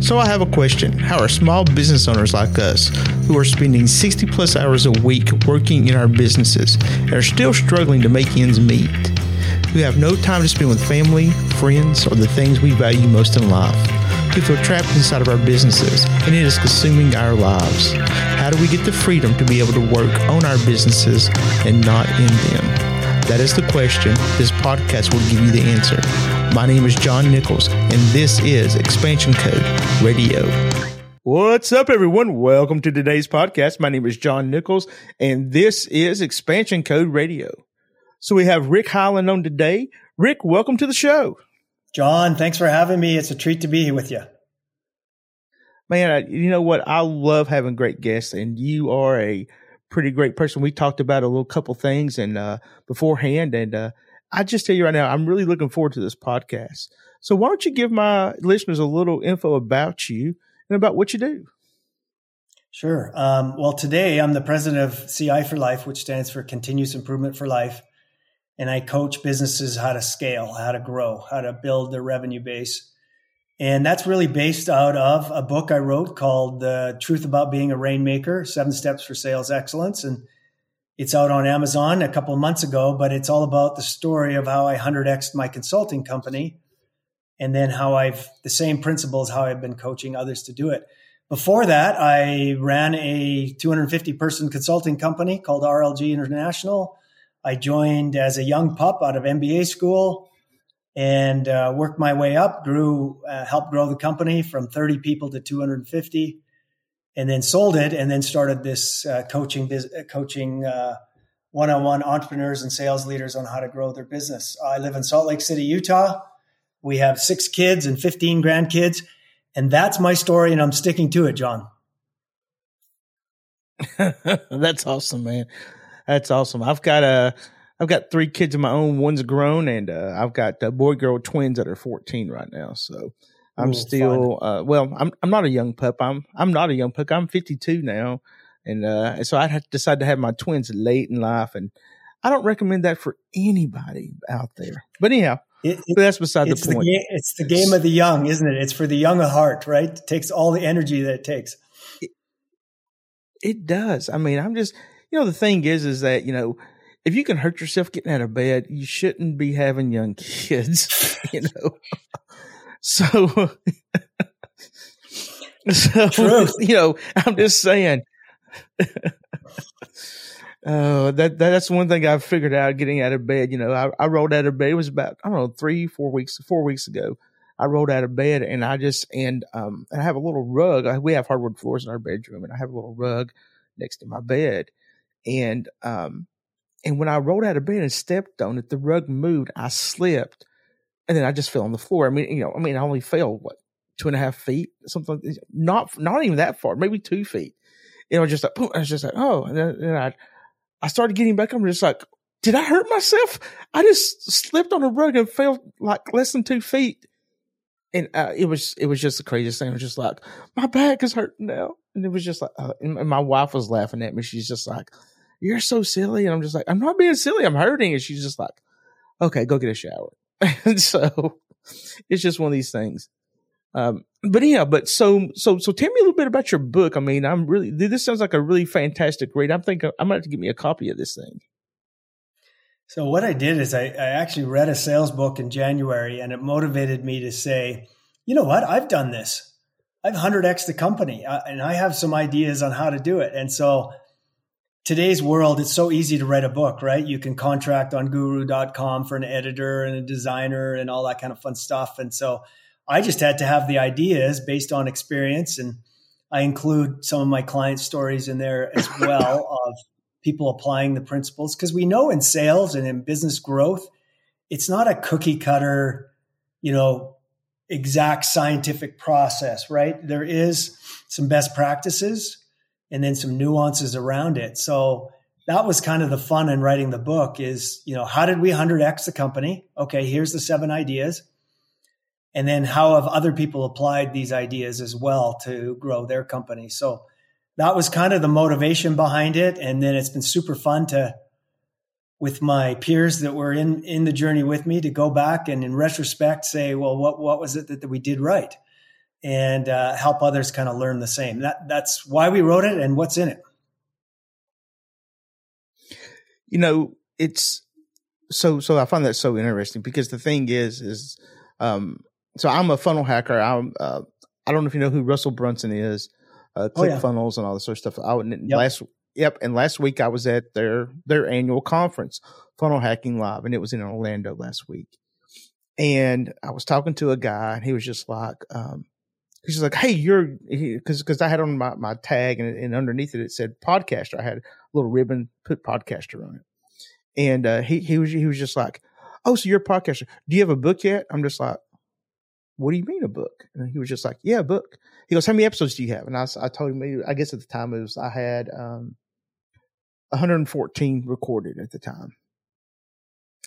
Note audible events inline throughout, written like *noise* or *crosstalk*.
So I have a question. How are small business owners like us, who are spending 60 plus hours a week working in our businesses and are still struggling to make ends meet, who have no time to spend with family, friends, or the things we value most in life, who feel trapped inside of our businesses and it is consuming our lives? How do we get the freedom to be able to work on our businesses and not in them? That is the question. This podcast will give you the answer. My name is John Nichols, and this is Expansion Code Radio. What's up, everyone? Welcome to today's podcast. My name is John Nichols, and this is Expansion Code Radio. So we have Rick Highland on today. Rick, welcome to the show. John, thanks for having me. It's a treat to be here with you. Man, I, you know what? I love having great guests, and you are a pretty great person. We talked about a little couple things and uh, beforehand, and uh, I just tell you right now, I'm really looking forward to this podcast. So why don't you give my listeners a little info about you and about what you do? Sure. Um, well, today I'm the president of CI for Life, which stands for Continuous Improvement for Life. And I coach businesses how to scale, how to grow, how to build their revenue base. And that's really based out of a book I wrote called The Truth About Being a Rainmaker Seven Steps for Sales Excellence. And it's out on Amazon a couple of months ago, but it's all about the story of how I 100x my consulting company and then how I've the same principles, how I've been coaching others to do it. Before that, I ran a 250 person consulting company called RLG International. I joined as a young pup out of MBA school and uh, worked my way up, grew, uh, helped grow the company from 30 people to 250 and then sold it and then started this uh, coaching uh, coaching uh, one-on-one entrepreneurs and sales leaders on how to grow their business i live in salt lake city utah we have six kids and 15 grandkids and that's my story and i'm sticking to it john *laughs* that's awesome man that's awesome i've got a I've got three kids of my own. One's grown, and uh, I've got boy girl twins that are 14 right now. So I'm Ooh, still uh, well. I'm I'm not a young pup. I'm I'm not a young pup. I'm 52 now, and uh, so I decided to have my twins late in life, and I don't recommend that for anybody out there. But anyhow, it, it, that's beside the point. The, it's the game of the young, isn't it? It's for the young of heart, right? It takes all the energy that it takes. It, it does. I mean, I'm just you know the thing is is that you know if you can hurt yourself getting out of bed, you shouldn't be having young *laughs* kids. You know. So, *laughs* so True. you know, I'm just saying. *laughs* Uh, that that's one thing I've figured out getting out of bed. You know, I, I rolled out of bed. It was about I don't know three, four weeks, four weeks ago. I rolled out of bed and I just and um I have a little rug. I, we have hardwood floors in our bedroom, and I have a little rug next to my bed. And um and when I rolled out of bed and stepped on it, the rug moved. I slipped and then I just fell on the floor. I mean, you know, I mean, I only fell what two and a half feet, something, like not not even that far, maybe two feet. You know, just like, boom, I was just like, oh, and then, and I, I started getting back. I'm just like, did I hurt myself? I just slipped on a rug and fell like less than two feet, and uh, it was it was just the craziest thing. I was just like, my back is hurting now, and it was just like, uh, and my wife was laughing at me. She's just like, you're so silly, and I'm just like, I'm not being silly. I'm hurting, and she's just like, okay, go get a shower. *laughs* and so it's just one of these things. Um, but yeah, but so so so tell me a little bit about your book. I mean, I'm really this sounds like a really fantastic read. I'm thinking I'm gonna have to get me a copy of this thing. So what I did is I, I actually read a sales book in January, and it motivated me to say, you know what, I've done this. I've hundred x the company, uh, and I have some ideas on how to do it. And so today's world, it's so easy to write a book, right? You can contract on guru.com for an editor and a designer and all that kind of fun stuff. And so I just had to have the ideas based on experience. And I include some of my client stories in there as *coughs* well of people applying the principles. Because we know in sales and in business growth, it's not a cookie cutter, you know, exact scientific process, right? There is some best practices and then some nuances around it. So that was kind of the fun in writing the book is, you know, how did we 100x the company? Okay, here's the seven ideas. And then how have other people applied these ideas as well to grow their company? So that was kind of the motivation behind it. And then it's been super fun to, with my peers that were in, in the journey with me to go back and in retrospect say, well, what, what was it that, that we did right? And uh, help others kind of learn the same. That that's why we wrote it and what's in it. You know, it's so so. I find that so interesting because the thing is, is um, so I'm a funnel hacker. I'm uh, I don't know if you know who Russell Brunson is, uh, Click oh, yeah. Funnels and all this sort of stuff. I yep. last yep, and last week I was at their their annual conference, Funnel Hacking Live, and it was in Orlando last week. And I was talking to a guy, and he was just like, um, he's just like, "Hey, you're," because because I had on my my tag, and, and underneath it it said podcaster. I had a little ribbon put podcaster on it, and uh, he he was he was just like, "Oh, so you're a podcaster? Do you have a book yet?" I'm just like, "What do you mean a book?" And he was just like, "Yeah, a book." He goes, "How many episodes do you have?" And I I told him, I guess at the time it was I had um 114 recorded at the time.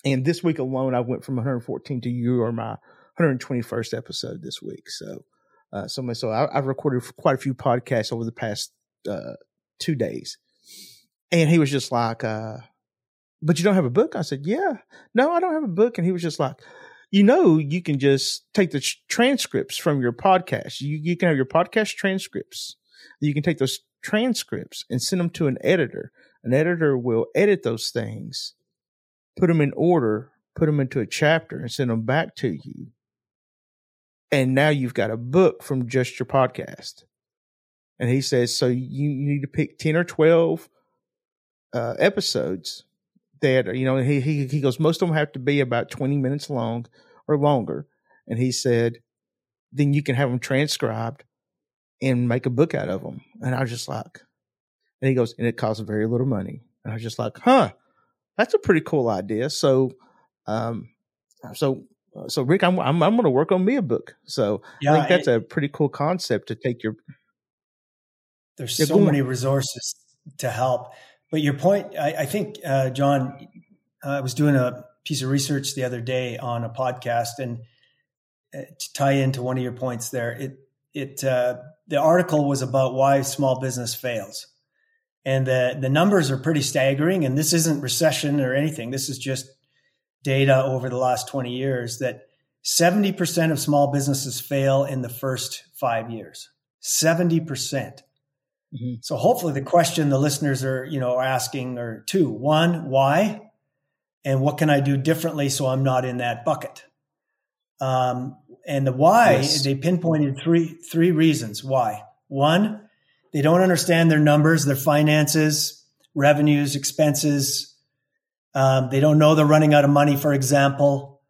And this week alone, I went from 114 to you are my 121st episode this week. So, uh, so, so I, have recorded quite a few podcasts over the past, uh, two days. And he was just like, uh, but you don't have a book? I said, yeah, no, I don't have a book. And he was just like, you know, you can just take the transcripts from your podcast. You, you can have your podcast transcripts. You can take those transcripts and send them to an editor. An editor will edit those things put them in order, put them into a chapter, and send them back to you. And now you've got a book from just your podcast. And he says, so you, you need to pick 10 or 12 uh, episodes that, you know, he, he, he goes, most of them have to be about 20 minutes long or longer. And he said, then you can have them transcribed and make a book out of them. And I was just like, and he goes, and it costs very little money. And I was just like, huh, that's a pretty cool idea. So, um, so, so Rick, I'm, I'm, I'm going to work on me a book. So yeah, I think that's it, a pretty cool concept to take your. There's so many resources to help, but your point, I, I think, uh, John, I was doing a piece of research the other day on a podcast, and uh, to tie into one of your points there, it it uh, the article was about why small business fails and the the numbers are pretty staggering. And this isn't recession or anything. This is just data over the last 20 years that 70% of small businesses fail in the first five years. 70%. percent mm hmm So hopefully the question the listeners are, you know, asking are two. One, why? And what can I do differently so I'm not in that bucket? Um, and the why, yes. they pinpointed three three reasons why. One, they don't understand their numbers, their finances, revenues, expenses. Um, they don't know they're running out of money, for example,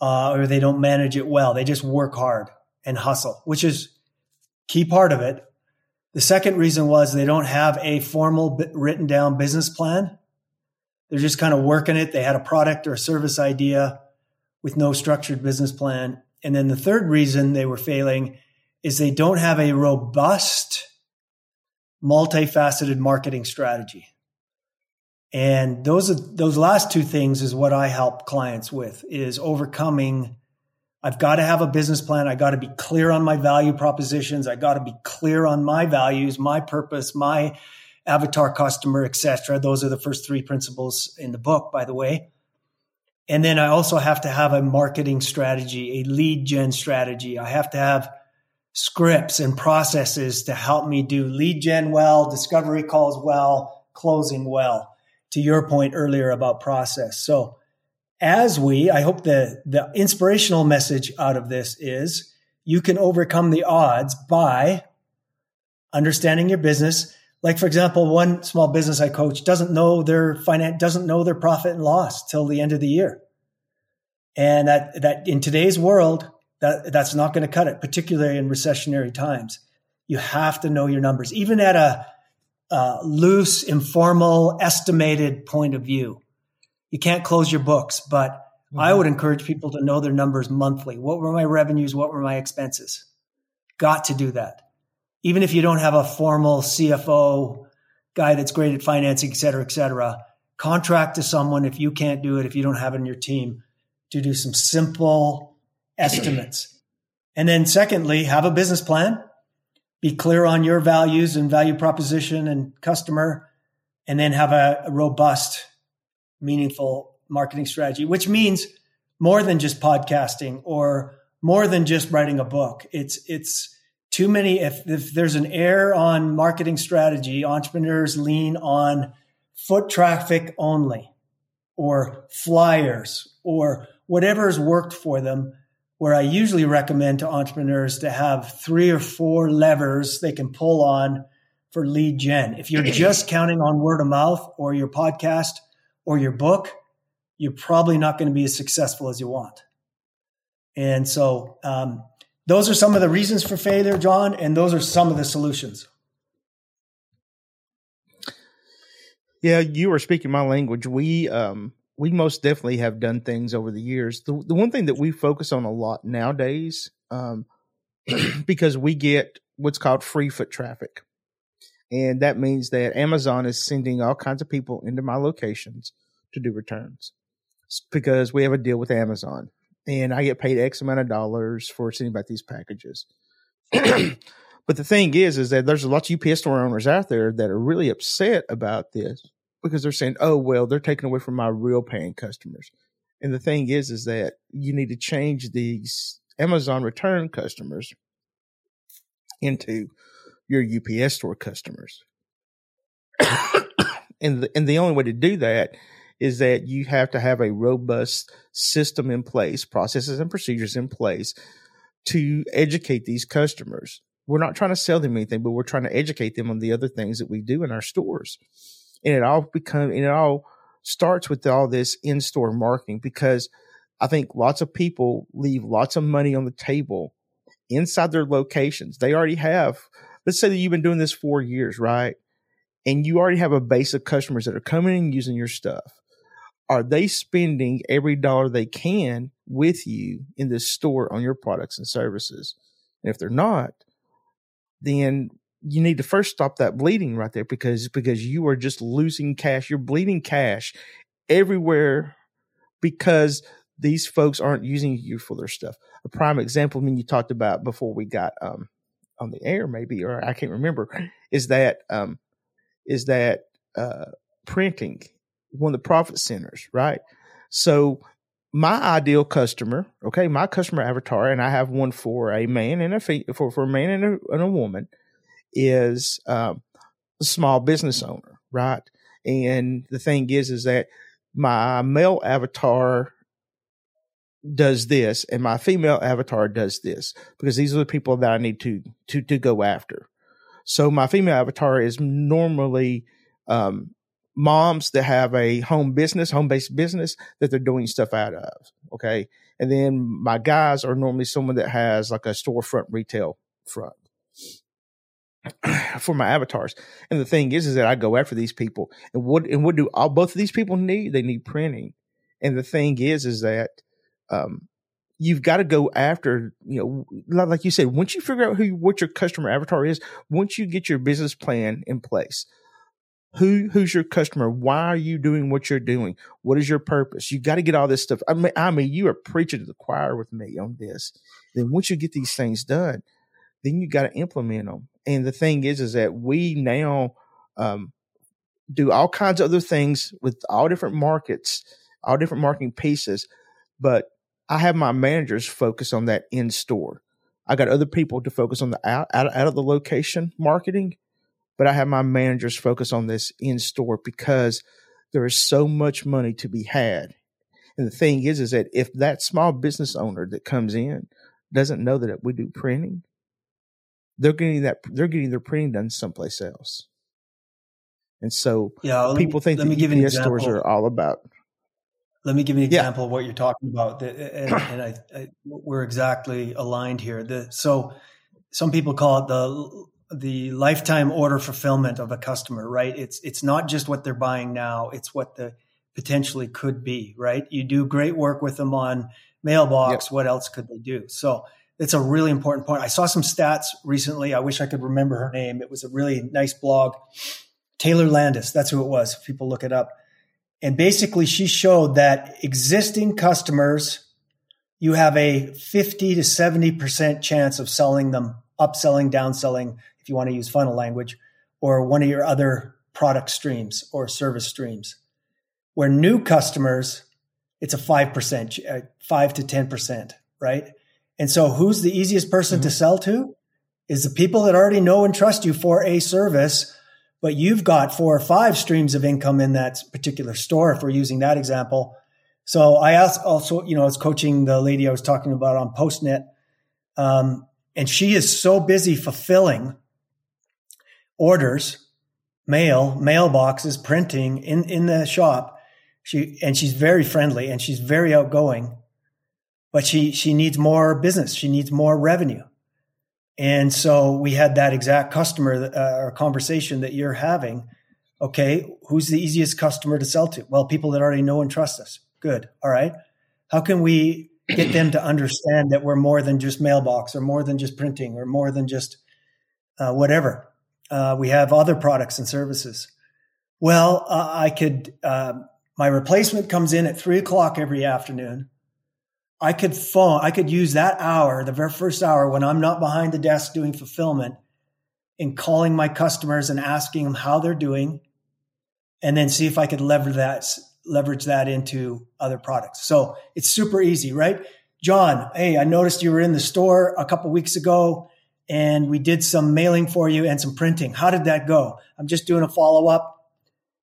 uh, or they don't manage it well. They just work hard and hustle, which is key part of it. The second reason was they don't have a formal written down business plan. They're just kind of working it. They had a product or a service idea with no structured business plan. And then the third reason they were failing is they don't have a robust multifaceted marketing strategy. And those are, those last two things is what I help clients with is overcoming I've got to have a business plan. I got to be clear on my value propositions. I got to be clear on my values, my purpose, my avatar customer, etc. Those are the first three principles in the book, by the way. And then I also have to have a marketing strategy, a lead gen strategy. I have to have scripts and processes to help me do lead gen well, discovery calls well, closing well. To your point earlier about process. So as we, I hope the, the inspirational message out of this is you can overcome the odds by understanding your business. Like, for example, one small business I coach doesn't know their finance, doesn't know their profit and loss till the end of the year. And that, that in today's world, that that's not going to cut it, particularly in recessionary times. You have to know your numbers, even at a, a loose, informal, estimated point of view. You can't close your books, but mm-hmm. I would encourage people to know their numbers monthly. What were my revenues? What were my expenses? Got to do that. Even if you don't have a formal CFO guy that's great at financing, et cetera, et cetera, contract to someone if you can't do it, if you don't have it in your team, to do some simple estimates. And then secondly, have a business plan. Be clear on your values and value proposition and customer, and then have a, a robust, meaningful marketing strategy, which means more than just podcasting or more than just writing a book. It's, it's too many, if, if there's an error on marketing strategy, entrepreneurs lean on foot traffic only or flyers or whatever has worked for them. Where I usually recommend to entrepreneurs to have three or four levers they can pull on for lead gen. If you're just counting on word of mouth or your podcast or your book, you're probably not going to be as successful as you want. And so, um, those are some of the reasons for failure, John, and those are some of the solutions. Yeah, you were speaking my language. We um we most definitely have done things over the years. The the one thing that we focus on a lot nowadays, um, *clears throat* because we get what's called free foot traffic. And that means that Amazon is sending all kinds of people into my locations to do returns because we have a deal with Amazon and I get paid X amount of dollars for sending back these packages. *clears throat* but the thing is, is that there's a lot of UPS store owners out there that are really upset about this because they're saying, "Oh, well, they're taking away from my real paying customers." And the thing is, is that you need to change these Amazon return customers into your UPS store customers. and the, and the only way to do that is that you have to have a robust system in place, processes and procedures in place to educate these customers. We're not trying to sell them anything, but we're trying to educate them on the other things that we do in our stores. And it all become and it all starts with all this in-store marketing because I think lots of people leave lots of money on the table inside their locations. They already have, let's say that you've been doing this four years, right? And you already have a base of customers that are coming and using your stuff are they spending every dollar they can with you in this store on your products and services? And if they're not, then you need to first stop that bleeding right there because because you are just losing cash. You're bleeding cash everywhere because these folks aren't using you for their stuff. A prime example, I mean, you talked about before we got um, on the air, maybe, or I can't remember, is that um, is that uh, printing one of the profit centers, right? So my ideal customer, okay, my customer avatar, and I have one for a man and a for for a man and a, and a woman, is um, a small business owner, right? And the thing is, is that my male avatar does this, and my female avatar does this because these are the people that I need to to to go after. So my female avatar is normally um, moms that have a home business, home based business that they're doing stuff out of. Okay. And then my guys are normally someone that has like a storefront retail front *clears throat* for my avatars. And the thing is, is that I go after these people and what, and what do all both of these people need? They need printing. And the thing is, is that, um, you've got to go after, you know, like you said, once you figure out who, what your customer avatar is, once you get your business plan in place, who who's your customer? Why are you doing what you're doing? What is your purpose? You got to get all this stuff. I mean, I mean, you are preaching to the choir with me on this. Then once you get these things done, then you got to implement them. And the thing is, is that we now um, do all kinds of other things with all different markets, all different marketing pieces. But I have my managers focus on that in store. I got other people to focus on the out, out, out of the location marketing but I have my managers focus on this in store because there is so much money to be had. And the thing is, is that if that small business owner that comes in doesn't know that we do printing, they're getting that they're getting their printing done someplace else. And so yeah, people me, think that UPS stores are all about. Let me give you an example yeah. of what you're talking about, and, and I, I, we're exactly aligned here. The, so some people call it the the lifetime order fulfillment of a customer, right? It's it's not just what they're buying now, it's what the potentially could be, right? You do great work with them on mailbox, yep. what else could they do? So it's a really important point. I saw some stats recently. I wish I could remember her name. It was a really nice blog. Taylor Landis, that's who it was. If People look it up. And basically she showed that existing customers you have a 50 to 70% chance of selling them upselling, downselling if you want to use funnel language, or one of your other product streams or service streams. Where new customers, it's a 5%, uh, 5 to 10%, right? And so who's the easiest person mm-hmm. to sell to? is the people that already know and trust you for a service, but you've got four or five streams of income in that particular store, if we're using that example. So I asked also, you know, I was coaching the lady I was talking about on PostNet, um, and she is so busy fulfilling orders, mail, mailboxes, printing in, in the shop. She, and she's very friendly and she's very outgoing, but she, she needs more business. She needs more revenue. And so we had that exact customer uh, or conversation that you're having. Okay, who's the easiest customer to sell to? Well, people that already know and trust us. Good. All right. How can we get them to understand that we're more than just mailbox or more than just printing or more than just uh, whatever? Uh, we have other products and services. Well, uh, I could, uh, my replacement comes in at three o'clock every afternoon. I could phone, I could use that hour, the very first hour when I'm not behind the desk doing fulfillment in calling my customers and asking them how they're doing and then see if I could leverage that, leverage that into other products. So it's super easy, right? John, hey, I noticed you were in the store a couple weeks ago and we did some mailing for you and some printing. How did that go? I'm just doing a follow up.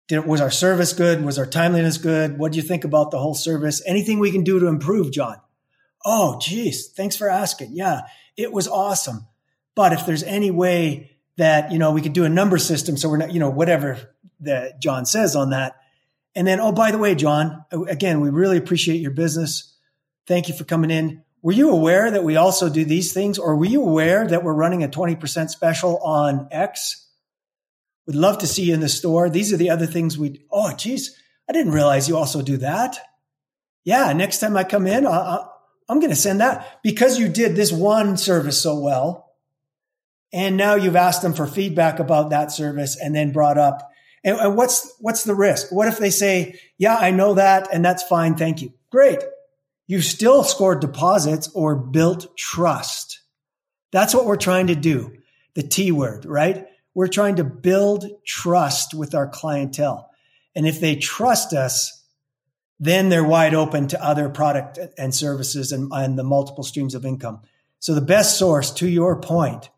Did, was our service good? Was our timeliness good? What do you think about the whole service? Anything we can do to improve, John? Oh, geez, thanks for asking. Yeah, it was awesome. But if there's any way that, you know, we could do a number system so we're not, you know, whatever that John says on that. And then, oh, by the way, John, again, we really appreciate your business. Thank you for coming in. Were you aware that we also do these things? Or were you aware that we're running a 20% special on X? We'd love to see you in the store. These are the other things we, oh, geez, I didn't realize you also do that. Yeah, next time I come in, I, I'm going to send that because you did this one service so well. And now you've asked them for feedback about that service and then brought up, and, what's, what's the risk? What if they say, yeah, I know that and that's fine. Thank you. Great. You've still scored deposits or built trust. That's what we're trying to do. The T word, right? We're trying to build trust with our clientele. And if they trust us, then they're wide open to other product and services and, and the multiple streams of income. So the best source to your point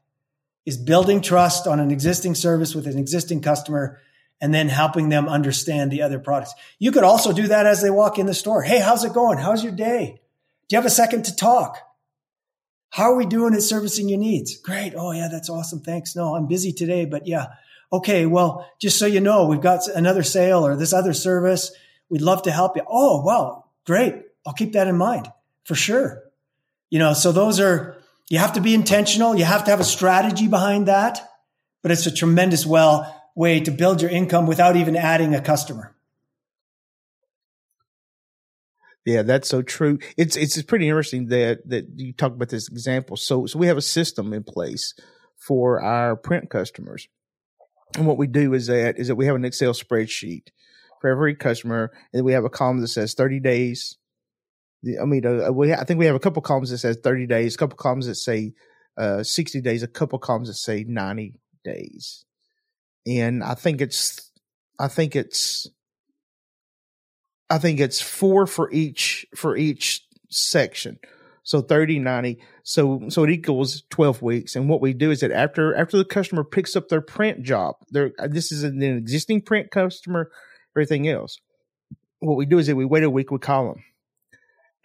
is building trust on an existing service with an existing customer and then helping them understand the other products. You could also do that as they walk in the store. Hey, how's it going? How's your day? Do you have a second to talk? How are we doing at servicing your needs? Great. Oh, yeah, that's awesome. Thanks. No, I'm busy today, but yeah. Okay. Well, just so you know, we've got another sale or this other service We'd love to help you. Oh, wow. Great. I'll keep that in mind for sure. You know, so those are, you have to be intentional. You have to have a strategy behind that, but it's a tremendous well way to build your income without even adding a customer. Yeah, that's so true. It's it's pretty interesting that that you talk about this example. So so we have a system in place for our print customers, and what we do is that is that we have an Excel spreadsheet for every customer, and we have a column that says 30 days. I mean, uh, we I think we have a couple columns that says 30 days, a couple columns that say uh, 60 days, a couple columns that say 90 days, and I think it's I think it's I think it's four for each for each section. So 30, 90. So so it equals 12 weeks. And what we do is that after after the customer picks up their print job, there this is an existing print customer everything else. What we do is that we wait a week, we call them,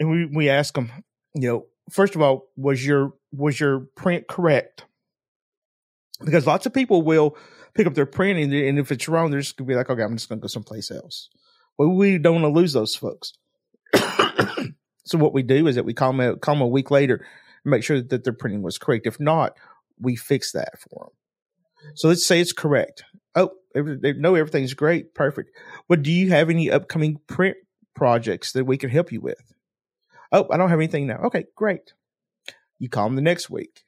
and we we ask them, you know, first of all, was your was your print correct? Because lots of people will pick up their print, and, and if it's wrong, they're just gonna be like, okay, I'm just gonna go someplace else. Well, we don't want to lose those folks. *coughs* so what we do is that we call them a, call them a week later and make sure that their printing was correct. If not, we fix that for them. So let's say it's correct. They know everything's great, perfect. But do you have any upcoming print projects that we can help you with? Oh, I don't have anything now. Okay, great. You call them the next week.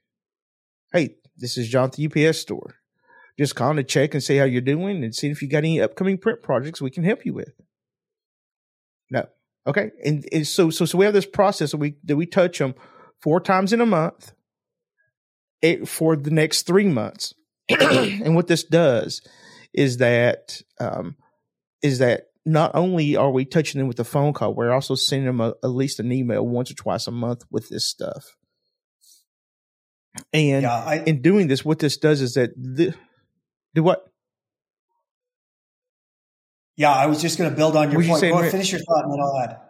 Hey, this is John at the UPS store. Just calling to check and see how you're doing and see if you got any upcoming print projects we can help you with. No. Okay. And, and so so so we have this process that we that we touch them four times in a month it, eh, for the next three months. *clears throat* and what this does is that um, is that not only are we touching them with a phone call, we're also sending them a, at least an email once or twice a month with this stuff. And yeah, I, in doing this, what this does is that the, do what? Yeah, I was just going to build on your point. You Go finish your thought, and then I'll add.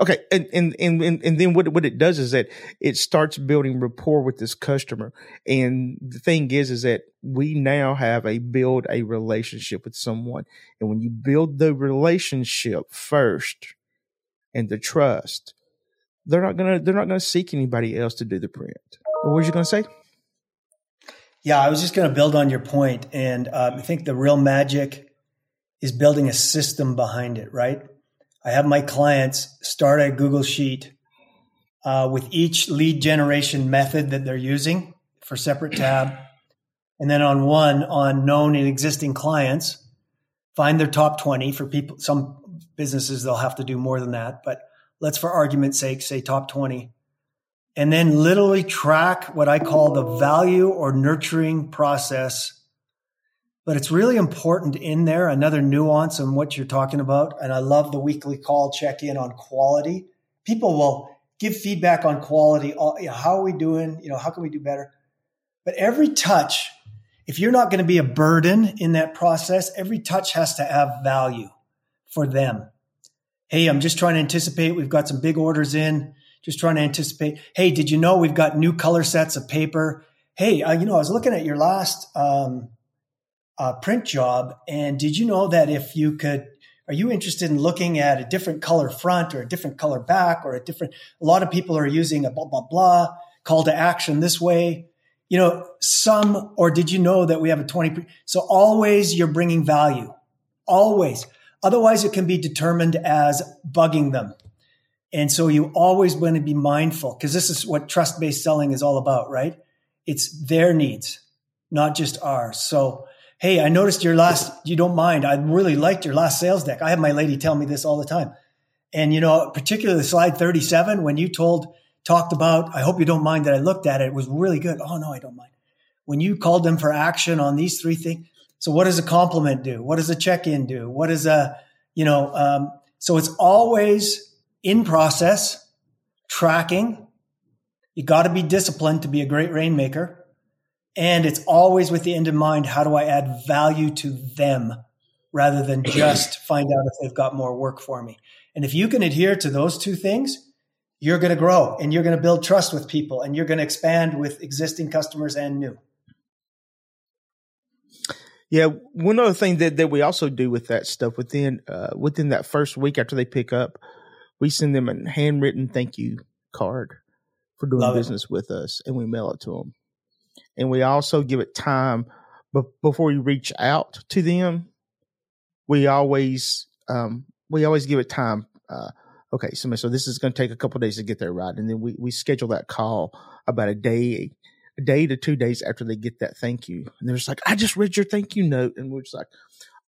Okay, and, and and and then what what it does is that it starts building rapport with this customer. And the thing is, is that we now have a build a relationship with someone, and when you build the relationship first, and the trust, they're not gonna they're not gonna seek anybody else to do the print. What was you gonna say? Yeah, I was just to build on your point, and um, I think the real magic is building a system behind it. Right? I have my clients start a Google Sheet uh, with each lead generation method that they're using for separate tab, and then on one on known and existing clients, find their top twenty for people. Some businesses they'll have to do more than that, but let's for argument's sake say top twenty and then literally track what I call the value or nurturing process. But it's really important in there, another nuance on what you're talking about. And I love the weekly call check in on quality. People will give feedback on quality. How are we doing? You know, how can we do better? But every touch, if you're not going to be a burden in that process, every touch has to have value for them. Hey, I'm just trying to anticipate. We've got some big orders in just trying to anticipate. Hey, did you know we've got new color sets of paper? Hey, uh, you know, I was looking at your last um, uh, print job, and did you know that if you could, are you interested in looking at a different color front or a different color back or a different? A lot of people are using a blah blah blah call to action this way. You know, some or did you know that we have a twenty? So always you're bringing value, always. Otherwise, it can be determined as bugging them and so you always want to be mindful because this is what trust based selling is all about, right? It's their needs, not just ours. So, hey, I noticed your last, you don't mind. I really liked your last sales deck. I have my lady tell me this all the time. And, you know, particularly slide 37, when you told, talked about, I hope you don't mind that I looked at it, it was really good. Oh, no, I don't mind. When you called them for action on these three things. So, what does a compliment do? What does a check in do? What is a, you know, um, so it's always in process, tracking. You got to be disciplined to be a great rainmaker. And it's always with the end in mind how do I add value to them rather than *clears throat* just find out if they've got more work for me. And if you can adhere to those two things, you're going to grow and you're going to build trust with people and you're going to expand with existing customers and new. Yeah, one other thing that, that we also do with that stuff within uh, within that first week after they pick up, we send them a handwritten thank you card for doing Love business it. with us and we mail it to them. And we also give it time but before we reach out to them, we always um, we always give it time. Uh, okay, so so this is going to take a couple days to get there right, and then we we schedule that call about a day, a day to two days after they get that thank you, and they're just like, I just read your thank you note, and we're just like,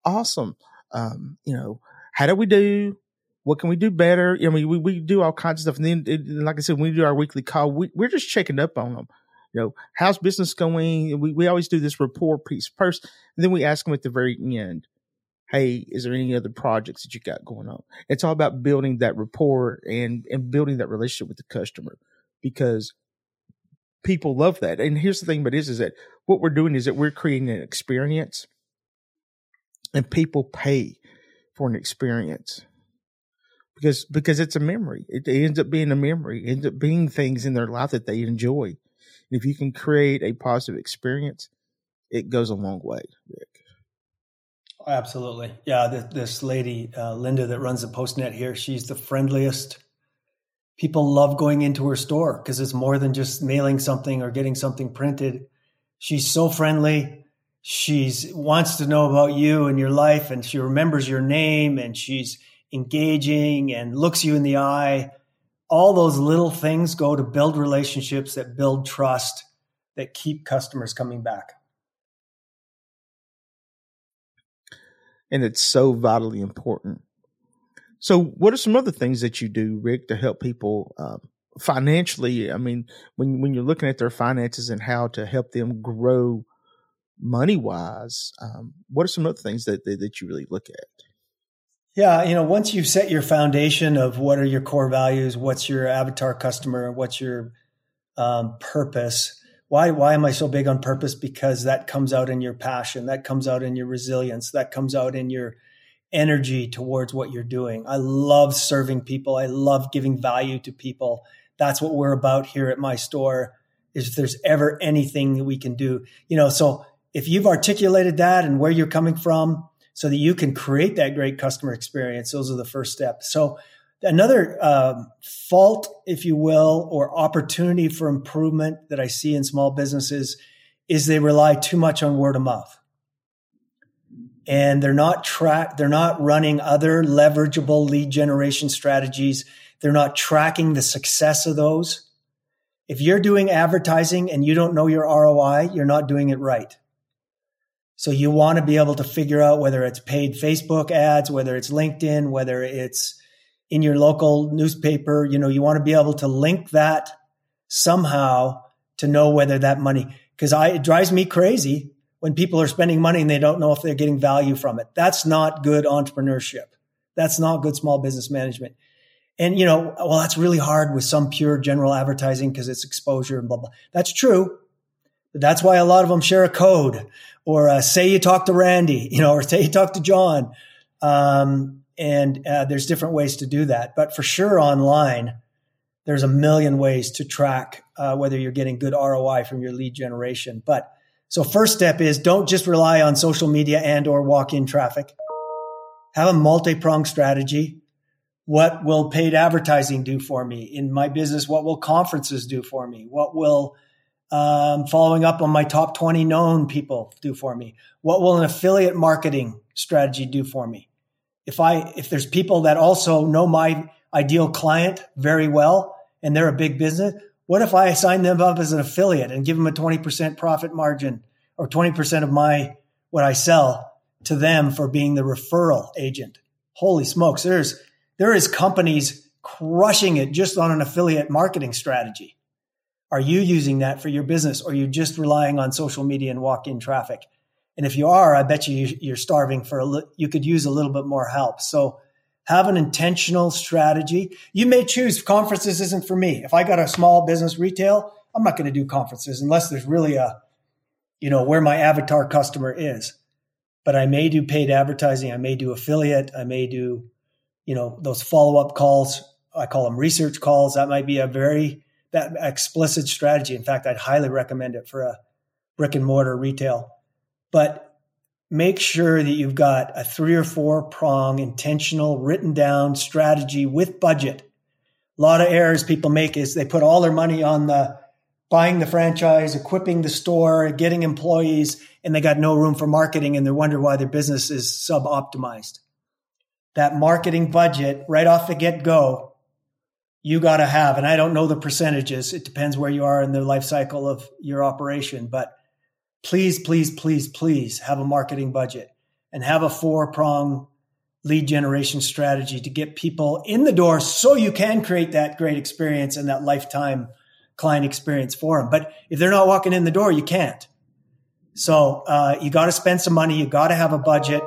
awesome. Um, you know, how do we do? what can we do better? I mean, we, we do all kinds of stuff. And then, like I said, when we do our weekly call, we, we're just checking up on them. You know, how's business going? We, we always do this rapport piece first. Then we ask them at the very end, Hey, is there any other projects that you got going on? It's all about building that rapport and, and building that relationship with the customer because people love that. And here's the thing about this is that what we're doing is that we're creating an experience and people pay for an experience because because it's a memory. It, it, ends up being a memory. It ends up being things in their life that they enjoy. If you can create a positive experience, it goes a long way, Rick. Absolutely, yeah. This, this lady uh, Linda that runs the Postnet here, she's the friendliest. People love going into her store because it's more than just mailing something or getting something printed. She's so friendly. She's wants to know about you and your life, and she remembers your name, and she's engaging and looks you in the eye. All those little things go to build relationships that build trust that keep customers coming back. And it's so vitally important. So, what are some other things that you do, Rick, to help people uh, financially? I mean, when when you're looking at their finances and how to help them grow money wise, um, what are some other things that, that that you really look at? Yeah, you know, once you've set your foundation of what are your core values, what's your avatar customer, what's your um, purpose. Why, why am I so big on purpose? Because that comes out in your passion, that comes out in your resilience, that comes out in your energy towards what you're doing. I love serving people. I love giving value to people. That's what we're about here at my store. Is if there's ever anything that we can do, you know, so if you've articulated that and where you're coming from so that you can create that great customer experience, those are the first steps. So another um, fault, if you will, or opportunity for improvement that I see in small businesses is they rely too much on word of mouth. And they're not track they're not running other leverageable lead generation strategies. They're not tracking the success of those. If you're doing advertising and you don't know your ROI you're not doing it right so you want to be able to figure out whether it's paid Facebook ads whether it's LinkedIn whether it's in your local newspaper you know you want to be able to link that somehow to know whether that money because I it drives me crazy when people are spending money and they don't know if they're getting value from it. That's not good entrepreneurship. That's not good small business management. And, you know, well, that's really hard with some pure general advertising because it's exposure and blah, blah. That's true. But that's why a lot of them share a code or uh, say you talk to Randy, you know, or say you talk to John. Um, and uh, there's different ways to do that. But for sure, online, there's a million ways to track uh, whether you're getting good ROI from your lead generation. But so first step is don't just rely on social media and or walk-in traffic. Have a multi-pronged strategy. What will paid advertising do for me in my business? What will conferences do for me? What will um, following up on my top 20 known people do for me? What will an affiliate marketing strategy do for me? If I, if there's people that also know my ideal client very well and they're a big business, what if I sign them up as an affiliate and give them a 20% profit margin or 20% of my what I sell to them for being the referral agent? Holy smokes, there's there is companies crushing it just on an affiliate marketing strategy. Are you using that for your business or are you just relying on social media and walk-in traffic? And if you are, I bet you you're starving for a li- you could use a little bit more help. So have an intentional strategy. You may choose conferences isn't for me. If I got a small business retail, I'm not going to do conferences unless there's really a, you know, where my avatar customer is. But I may do paid advertising. I may do affiliate. I may do, you know, those follow up calls. I call them research calls. That might be a very that explicit strategy. In fact, I'd highly recommend it for a brick and mortar retail. But make sure that you've got a three or four prong intentional written down strategy with budget. A lot of errors people make is they put all their money on the buying the franchise, equipping the store, getting employees, and they got no room for marketing and they wonder why their business is sub optimized. That marketing budget right off the get go, you got to have. And I don't know the percentages. It depends where you are in the life cycle of your operation, but please, please, please, please have a marketing budget and have a four prong lead generation strategy to get people in the door so you can create that great experience and that lifetime client experience for them. But if they're not walking in the door, you can't. So uh, you got to spend some money. You got to have a budget.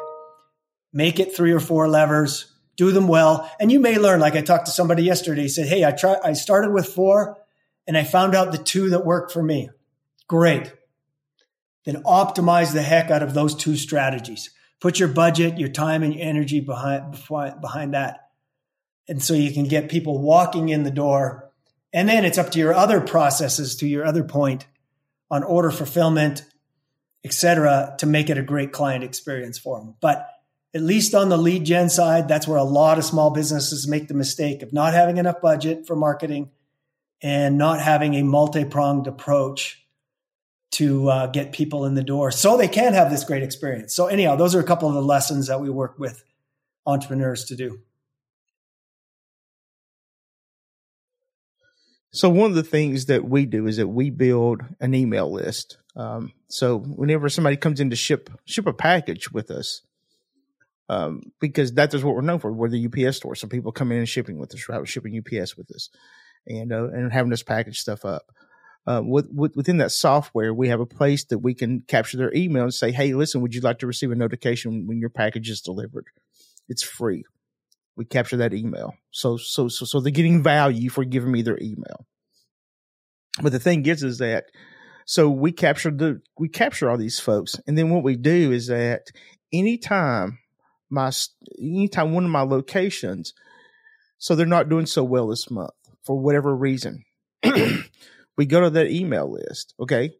Make it three or four levers. Do them well, and you may learn. Like I talked to somebody yesterday. He said, "Hey, I try. I started with four, and I found out the two that worked for me. Great then optimize the heck out of those two strategies. Put your budget, your time, and your energy behind behind that, and so you can get people walking in the door. And then it's up to your other processes, to your other point, on order fulfillment, etc., to make it a great client experience for them. But at least on the lead gen side, that's where a lot of small businesses make the mistake of not having enough budget for marketing and not having a multi pronged approach to uh, get people in the door so they can have this great experience. So, anyhow, those are a couple of the lessons that we work with entrepreneurs to do. So, one of the things that we do is that we build an email list. Um, so, whenever somebody comes in to ship ship a package with us, um, because that is what we're known for. We're the UPS store, so people come in and shipping with us, right? We're Shipping UPS with us, and uh, and having us package stuff up uh, with, with, within that software, we have a place that we can capture their email and say, "Hey, listen, would you like to receive a notification when your package is delivered?" It's free. We capture that email, so so so so they're getting value for giving me their email. But the thing is, is that so we capture the we capture all these folks, and then what we do is that anytime my anytime one of my locations, so they're not doing so well this month for whatever reason, *clears throat* we go to that email list, okay,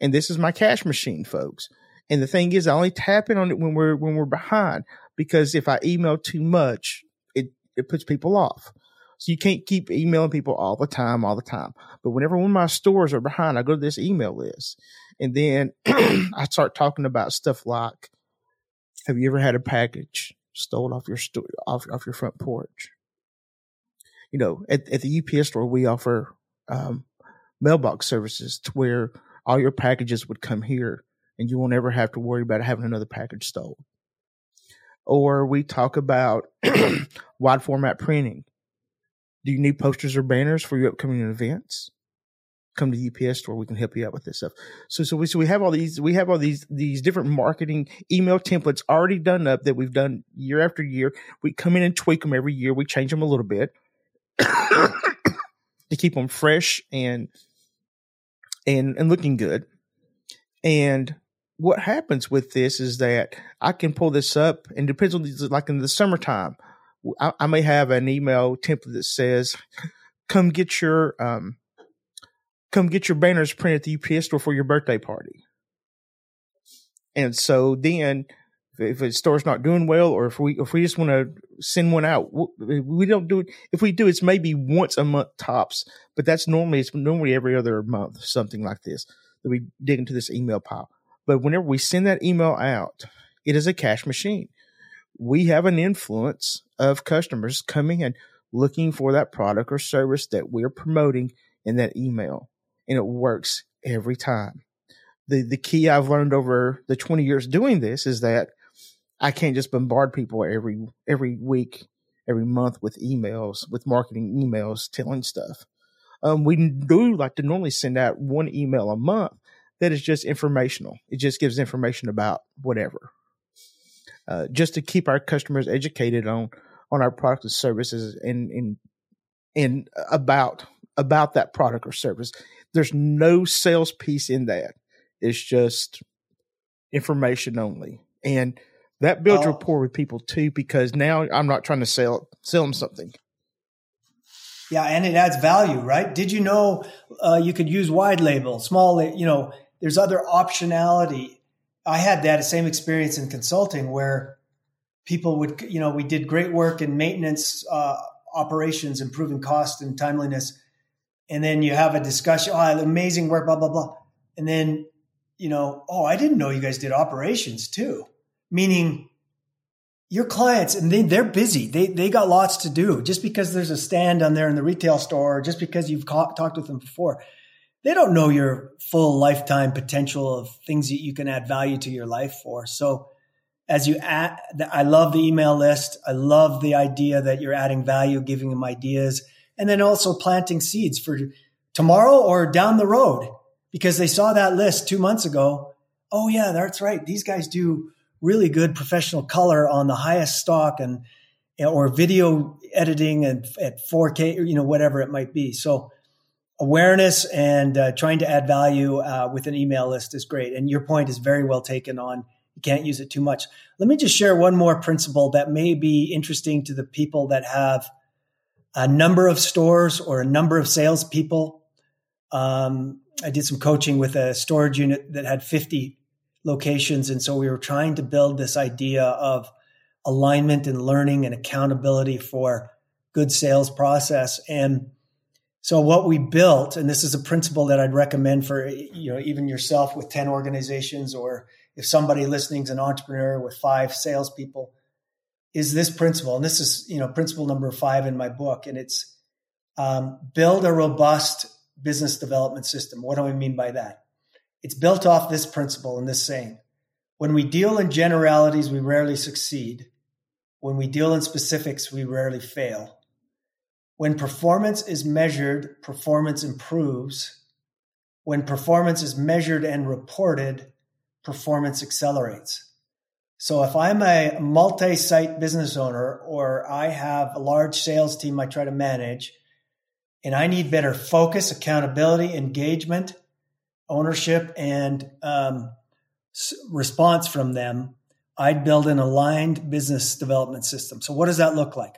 and this is my cash machine, folks. And the thing is, I only tap in on it when we're when we're behind because if I email too much, it it puts people off. So you can't keep emailing people all the time, all the time. But whenever one of my stores are behind, I go to this email list, and then *clears throat* I start talking about stuff like, "Have you ever had a package stolen off your store off off your front porch?" You know, at at the UPS store, we offer um, mailbox services to where all your packages would come here and you won't ever have to worry about having another package stolen. Or we talk about *clears throat* wide format printing. Do you need posters or banners for your upcoming events? Come to UPS store. We can help you out with this stuff. So, so we, so we have all these, we have all these, these different marketing email templates already done up that we've done year after year. We come in and tweak them every year. We change them a little bit *coughs* to keep them fresh and, and, and looking good. And what happens with this is that I can pull this up and depends on these, like in the summertime, I, I, may have an email template that says, come get your, um, come get your banners printed at the UPS store for your birthday party. And so then if a store's not doing well, or if we, if we just want to send one out, we don't do it. If we do, it's maybe once a month tops, but that's normally, it's normally every other month, something like this that we dig into this email pile. But whenever we send that email out, it is a cash machine. We have an influence of customers coming and looking for that product or service that we're promoting in that email. And it works every time. The the key I've learned over the 20 years doing this is that I can't just bombard people every every week, every month with emails, with marketing emails telling stuff. Um, we do like to normally send out one email a month, that is just informational. It just gives information about whatever, uh, just to keep our customers educated on on our product and services and and and about about that product or service. There's no sales piece in that. It's just information only, and that builds oh. rapport with people too. Because now I'm not trying to sell sell them something. Yeah, and it adds value, right? Did you know uh, you could use wide label, small, you know, there's other optionality. I had that same experience in consulting where people would, you know, we did great work in maintenance uh, operations, improving cost and timeliness. And then you have a discussion, oh, amazing work, blah, blah, blah. And then, you know, oh, I didn't know you guys did operations too. Meaning your clients, and they, they're busy. They, they got lots to do. Just because there's a stand on there in the retail store, just because you've ca- talked with them before, they don't know your full lifetime potential of things that you can add value to your life for. So as you add, I love the email list. I love the idea that you're adding value, giving them ideas, and then also planting seeds for tomorrow or down the road because they saw that list two months ago. Oh yeah, that's right. These guys do really good professional color on the highest stock and or video editing and at 4K, you know, whatever it might be. So awareness and uh, trying to add value uh, with an email list is great. And your point is very well taken on you can't use it too much. Let me just share one more principle that may be interesting to the people that have a number of stores or a number of salespeople. Um, I did some coaching with a storage unit that had 50 locations. And so we were trying to build this idea of alignment and learning and accountability for good sales process. And so what we built, and this is a principle that I'd recommend for you know even yourself with ten organizations, or if somebody listening is an entrepreneur with five salespeople, is this principle, and this is you know principle number five in my book, and it's um, build a robust business development system. What do I mean by that? It's built off this principle and this saying: when we deal in generalities, we rarely succeed. When we deal in specifics, we rarely fail. When performance is measured, performance improves. When performance is measured and reported, performance accelerates. So if I'm a multi site business owner or I have a large sales team I try to manage, and I need better focus, accountability, engagement, ownership, and um, response from them, I'd build an aligned business development system. So, what does that look like?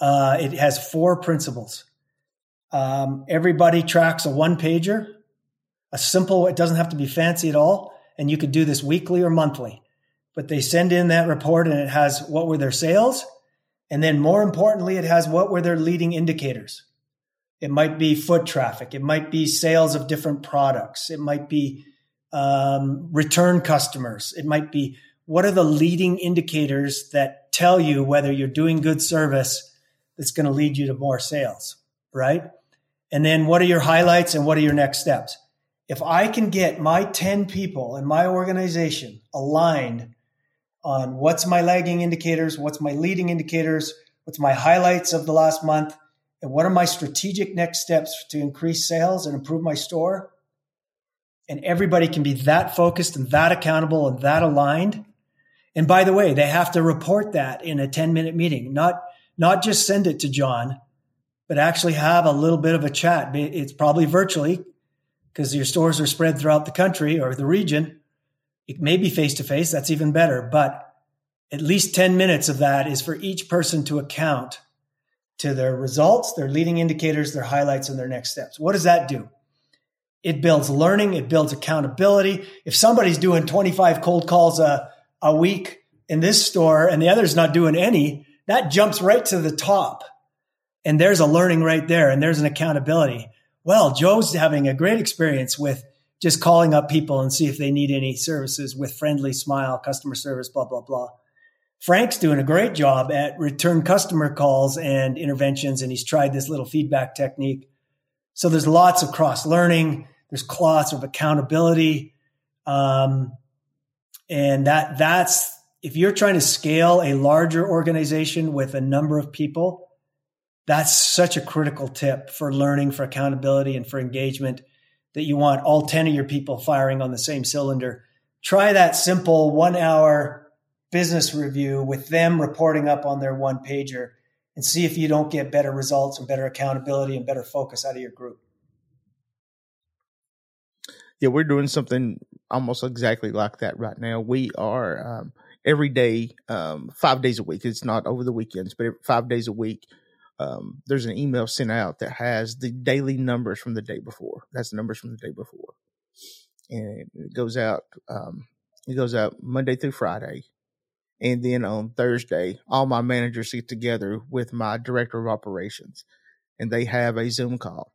Uh, it has four principles. Um, everybody tracks a one pager, a simple, it doesn't have to be fancy at all. And you could do this weekly or monthly. But they send in that report and it has what were their sales. And then more importantly, it has what were their leading indicators. It might be foot traffic. It might be sales of different products. It might be um, return customers. It might be what are the leading indicators that tell you whether you're doing good service that's going to lead you to more sales, right? And then what are your highlights and what are your next steps? If I can get my 10 people in my organization aligned on what's my lagging indicators, what's my leading indicators, what's my highlights of the last month, and what are my strategic next steps to increase sales and improve my store, and everybody can be that focused and that accountable and that aligned. And by the way, they have to report that in a 10 minute meeting, not, not just send it to John, but actually have a little bit of a chat. It's probably virtually because your stores are spread throughout the country or the region. It may be face to face. That's even better, but at least 10 minutes of that is for each person to account to their results, their leading indicators, their highlights, and their next steps. What does that do? It builds learning. It builds accountability. If somebody's doing 25 cold calls a, a week in this store and the other's not doing any, that jumps right to the top. And there's a learning right there and there's an accountability. Well, Joe's having a great experience with just calling up people and see if they need any services with friendly smile, customer service, blah, blah, blah. Frank's doing a great job at return customer calls and interventions, and he's tried this little feedback technique. So there's lots of cross learning. There's lots of accountability. Um, and that that's if you're trying to scale a larger organization with a number of people, that's such a critical tip for learning, for accountability, and for engagement that you want all 10 of your people firing on the same cylinder. Try that simple one hour business review with them reporting up on their one pager and see if you don't get better results and better accountability and better focus out of your group yeah, we're doing something almost exactly like that right now. We are um, every day, um, five days a week. It's not over the weekends, but five days a week. Um, there's an email sent out that has the daily numbers from the day before. That's the numbers from the day before, and it goes out. Um, it goes out Monday through Friday, and then on Thursday, all my managers get together with my director of operations, and they have a Zoom call,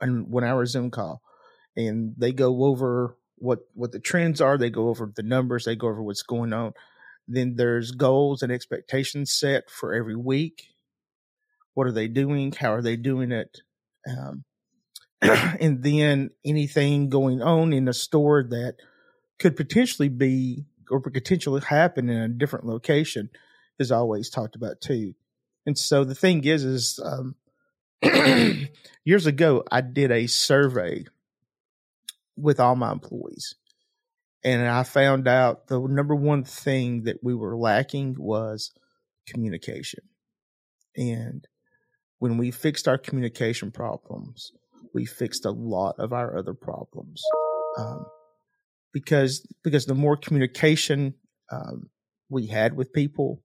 and one hour Zoom call and they go over what what the trends are. They go over the numbers. They go over what's going on. Then there's goals and expectations set for every week. What are they doing? How are they doing it? Um, *clears throat* and then anything going on in the store that could potentially be or potentially happen in a different location is always talked about too. And so the thing is, is um, *clears throat* years ago I did a survey with all my employees. And I found out the number one thing that we were lacking was communication. And when we fixed our communication problems, we fixed a lot of our other problems. Um, because because the more communication um, we had with people,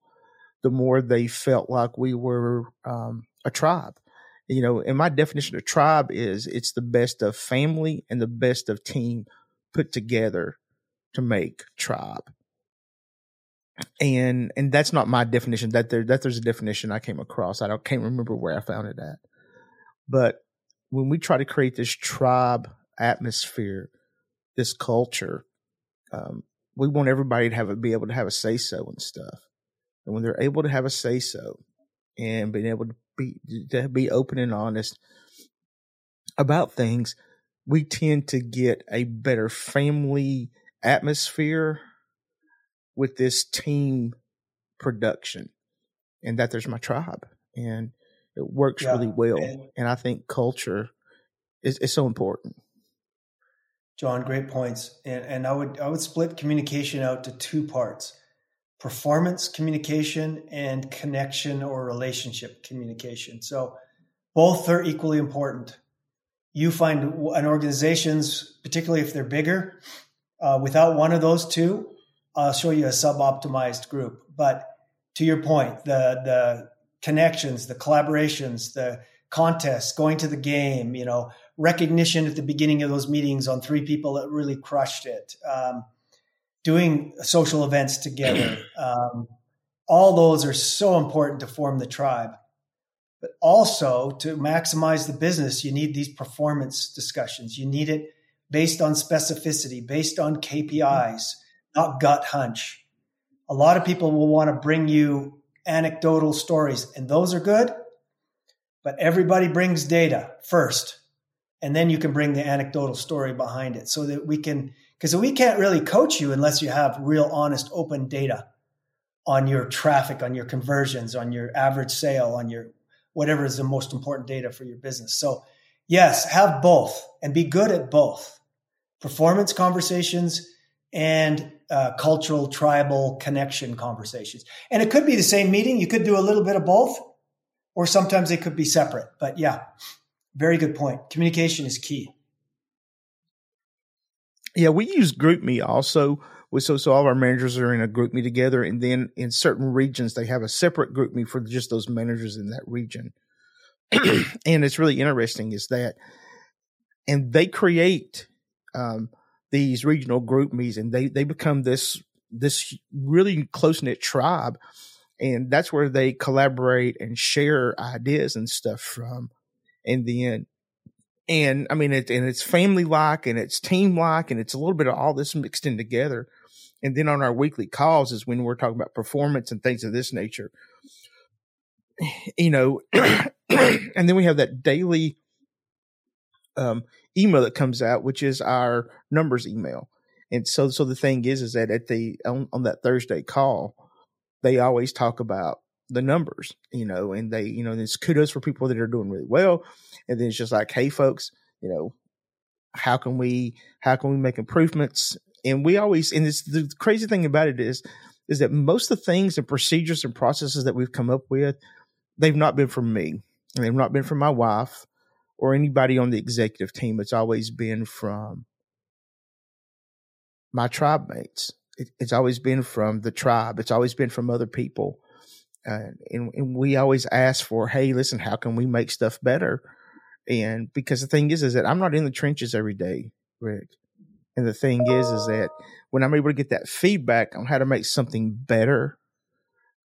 the more they felt like we were um, a tribe you know, and my definition of tribe is it's the best of family and the best of team put together to make tribe. And and that's not my definition. That there that there's a definition I came across. I don't can't remember where I found it at. But when we try to create this tribe atmosphere, this culture, um, we want everybody to have a, be able to have a say so and stuff. And when they're able to have a say so and being able to be to be open and honest about things, we tend to get a better family atmosphere with this team production. And that there's my tribe. And it works yeah, really well. And, and, I think culture is, is so important. John, great points. And, and I would I would split communication out to two parts performance communication and connection or relationship communication. So Both are equally important. You find an organizations, particularly if they're bigger, uh, without one of those two, I'll show you a sub-optimized group. But to your point, the the connections, the collaborations, the contests, going to the game, you know, recognition at the beginning of those meetings on three people that really crushed it, um, doing social events together. *clears throat* Um, all those are so important to form the tribe. But also to maximize the business, you need these performance discussions. You need it based on specificity, based on KPIs, not gut hunch. A lot of people will want to bring you anecdotal stories, and those are good, but everybody brings data first. And then you can bring the anecdotal story behind it so that we can, because we can't really coach you unless you have real, honest, open data on your traffic, on your conversions, on your average sale, on your whatever is the most important data for your business. So, yes, have both and be good at both performance conversations and uh, cultural tribal connection conversations. And it could be the same meeting. You could do a little bit of both, or sometimes they could be separate. But yeah, very good point. Communication is key. Yeah, we use GroupMe also. We, So, so all of our managers are in a GroupMe together, and then in certain regions they have a separate GroupMe for just those managers in that region. *clears throat* and it's really interesting is that, and they create um, these regional GroupMes and they they become this this really close knit tribe, and that's where they collaborate and share ideas and stuff from. And then, and I mean, it and it's family like and it's team like and it's a little bit of all this mixed in together. And then on our weekly calls is when we're talking about performance and things of this nature. You know, *clears throat* and then we have that daily um, email that comes out, which is our numbers email. And so, so the thing is, is that at the on, on that Thursday call, they always talk about the numbers, you know, and they, you know, it's kudos for people that are doing really well, and then it's just like, hey, folks, you know, how can we, how can we make improvements? And we always, and it's the crazy thing about it is, is that most of the things and procedures and processes that we've come up with, they've not been from me, and they've not been from my wife, or anybody on the executive team. It's always been from my tribe mates. It, it's always been from the tribe. It's always been from other people. Uh, and, and we always ask for, hey, listen, how can we make stuff better? And because the thing is, is that I'm not in the trenches every day, Rick. And the thing is, is that when I'm able to get that feedback on how to make something better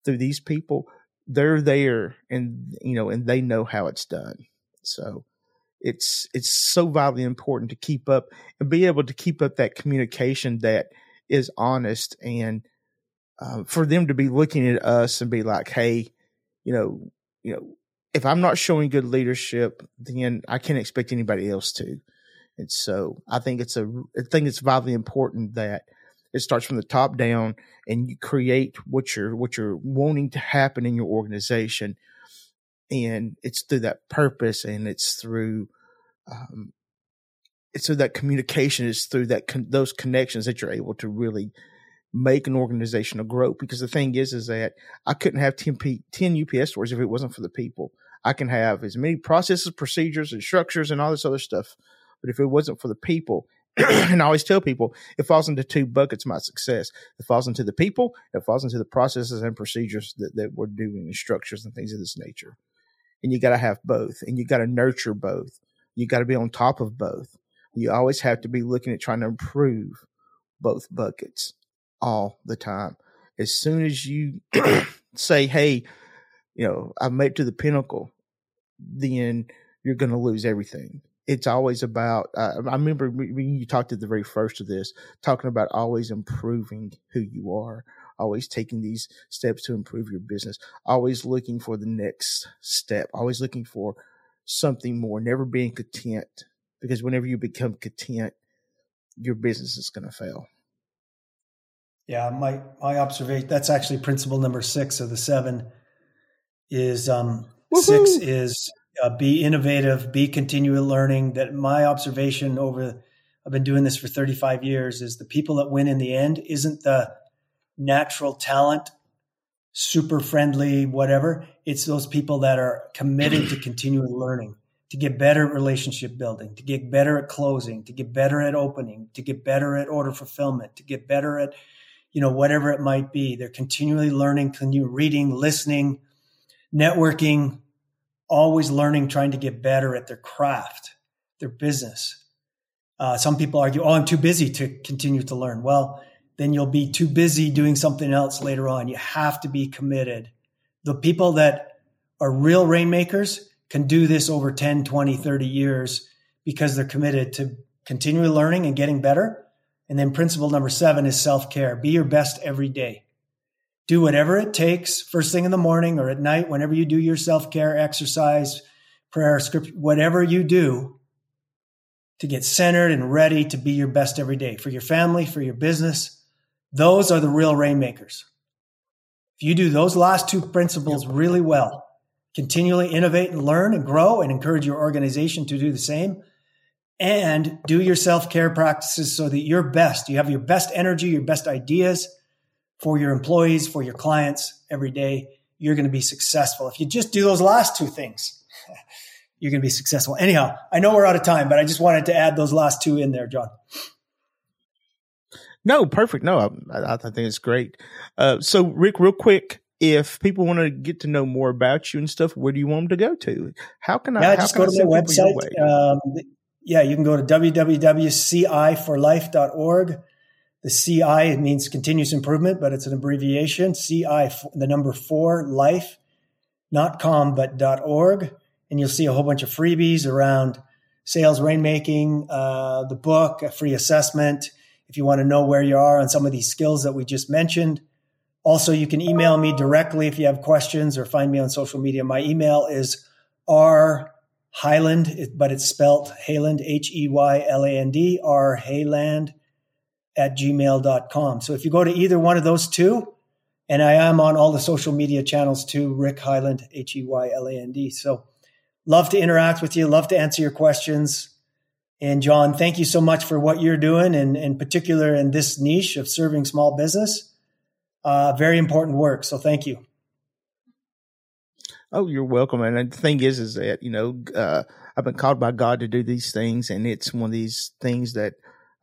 through these people, they're there and, you know, and they know how it's done. So it's it's so vitally important to keep up and be able to keep up that communication that is honest and uh, for them to be looking at us and be like, hey, you know, you know, if I'm not showing good leadership, then I can't expect anybody else to. And so I think it's a I think it's vitally important that it starts from the top down and you create what you're what you're wanting to happen in your organization and it's through that purpose and it's through um, it's so that communication is through that con- those connections that you're able to really make an organizational grow because the thing is is that i couldn't have 10, P- 10 UPS stores if it wasn't for the people. I can have as many processes procedures and structures and all this other stuff but if it wasn't for the people *clears throat* and i always tell people it falls into two buckets my success. It falls into the people it falls into the processes and procedures that, that we're doing and structures and things of this nature and you got to have both and you got to nurture both. You got to be on top of both. You always have to be looking at trying to improve both buckets all the time. As soon as you *coughs* say hey you know i've made it to the pinnacle then you're going to lose everything. It's always about uh, i remember when you talked at the very first of this talking about always improving who you are always taking these steps to improve your business, always looking for the next step, always looking for something more, never being content. Because whenever you become content, your business is going to fail. Yeah, my my observation that's actually principle number six of the seven is um, six is uh, be innovative, be continually learning. That my observation over I've been doing this for 35 years is the people that win in the end isn't the natural talent, super friendly, whatever. It's those people that are committed to *clears throat* continuing learning, to get better at relationship building, to get better at closing, to get better at opening, to get better at order fulfillment, to get better at, you know, whatever it might be. They're continually learning, continue reading, listening, networking, always learning, trying to get better at their craft, their business. Uh, some people argue, oh, I'm too busy to continue to learn. Well, then you'll be too busy doing something else later on. You have to be committed. The people that are real rainmakers can do this over 10, 20, 30 years because they're committed to continually learning and getting better. And then principle number seven is self care. Be your best every day. Do whatever it takes first thing in the morning or at night, whenever you do your self care, exercise, prayer, script, whatever you do to get centered and ready to be your best every day for your family, for your business, those are the real rainmakers. If you do those last two principles really well, continually innovate and learn and grow and encourage your organization to do the same, and do your self care practices so that you're best. You have your best energy, your best ideas for your employees, for your clients every day. You're going to be successful. If you just do those last two things, *laughs* you're going to be successful. Anyhow, I know we're out of time, but I just wanted to add those last two in there, John. No, perfect. No, I, I think it's great. Uh, so, Rick, real quick, if people want to get to know more about you and stuff, where do you want them to go to? How can I? Yeah, just go to my website. Um, yeah, you can go to www.ciforlife.org. The CI means continuous improvement, but it's an abbreviation. CI, the number four, life, not com, but .org. And you'll see a whole bunch of freebies around sales rainmaking, uh, the book, a free assessment, if you want to know where you are on some of these skills that we just mentioned. Also, you can email me directly if you have questions or find me on social media. My email is r Highland, but it's spelled Heyland, H E Y L A N D, R Heyland at gmail.com. So if you go to either one of those two, and I am on all the social media channels too, Rick Heyland, H E Y L A N D. So love to interact with you, love to answer your questions. And John, thank you so much for what you're doing, and in particular in this niche of serving small business. Uh, very important work. So thank you. Oh, you're welcome. And the thing is, is that you know, uh, I've been called by God to do these things, and it's one of these things that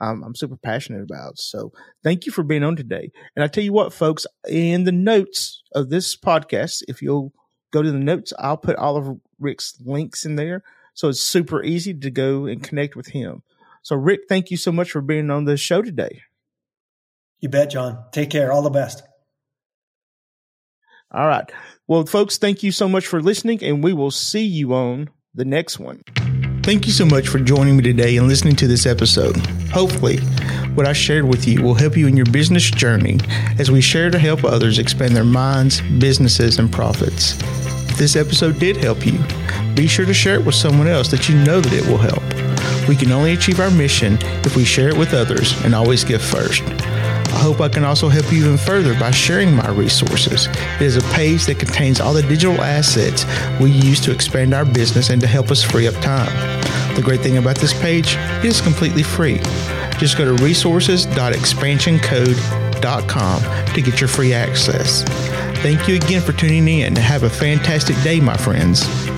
um, I'm super passionate about. So thank you for being on today. And I tell you what, folks, in the notes of this podcast, if you'll go to the notes, I'll put all of Rick's links in there so it's super easy to go and connect with him. So, Rick, thank you so much for being on the show today. You bet, John. Take care. All the best. All right. Well, folks, thank you so much for listening, and we will see you on the next one. Thank you so much for joining me today and listening to this episode. Hopefully, what I shared with you will help you in your business journey as we share to help others expand their minds, businesses, and profits. If this episode did help you, be sure to share it with someone else that you know that it will help. We can only achieve our mission if we share it with others and always give first. I hope I can also help you even further by sharing my resources. It is a page that contains all the digital assets we use to expand our business and to help us free up time. The great thing about this page is completely free. Just go to resources.expansioncode.com to get your free access. Thank you again for tuning in. And have a fantastic day, my friends.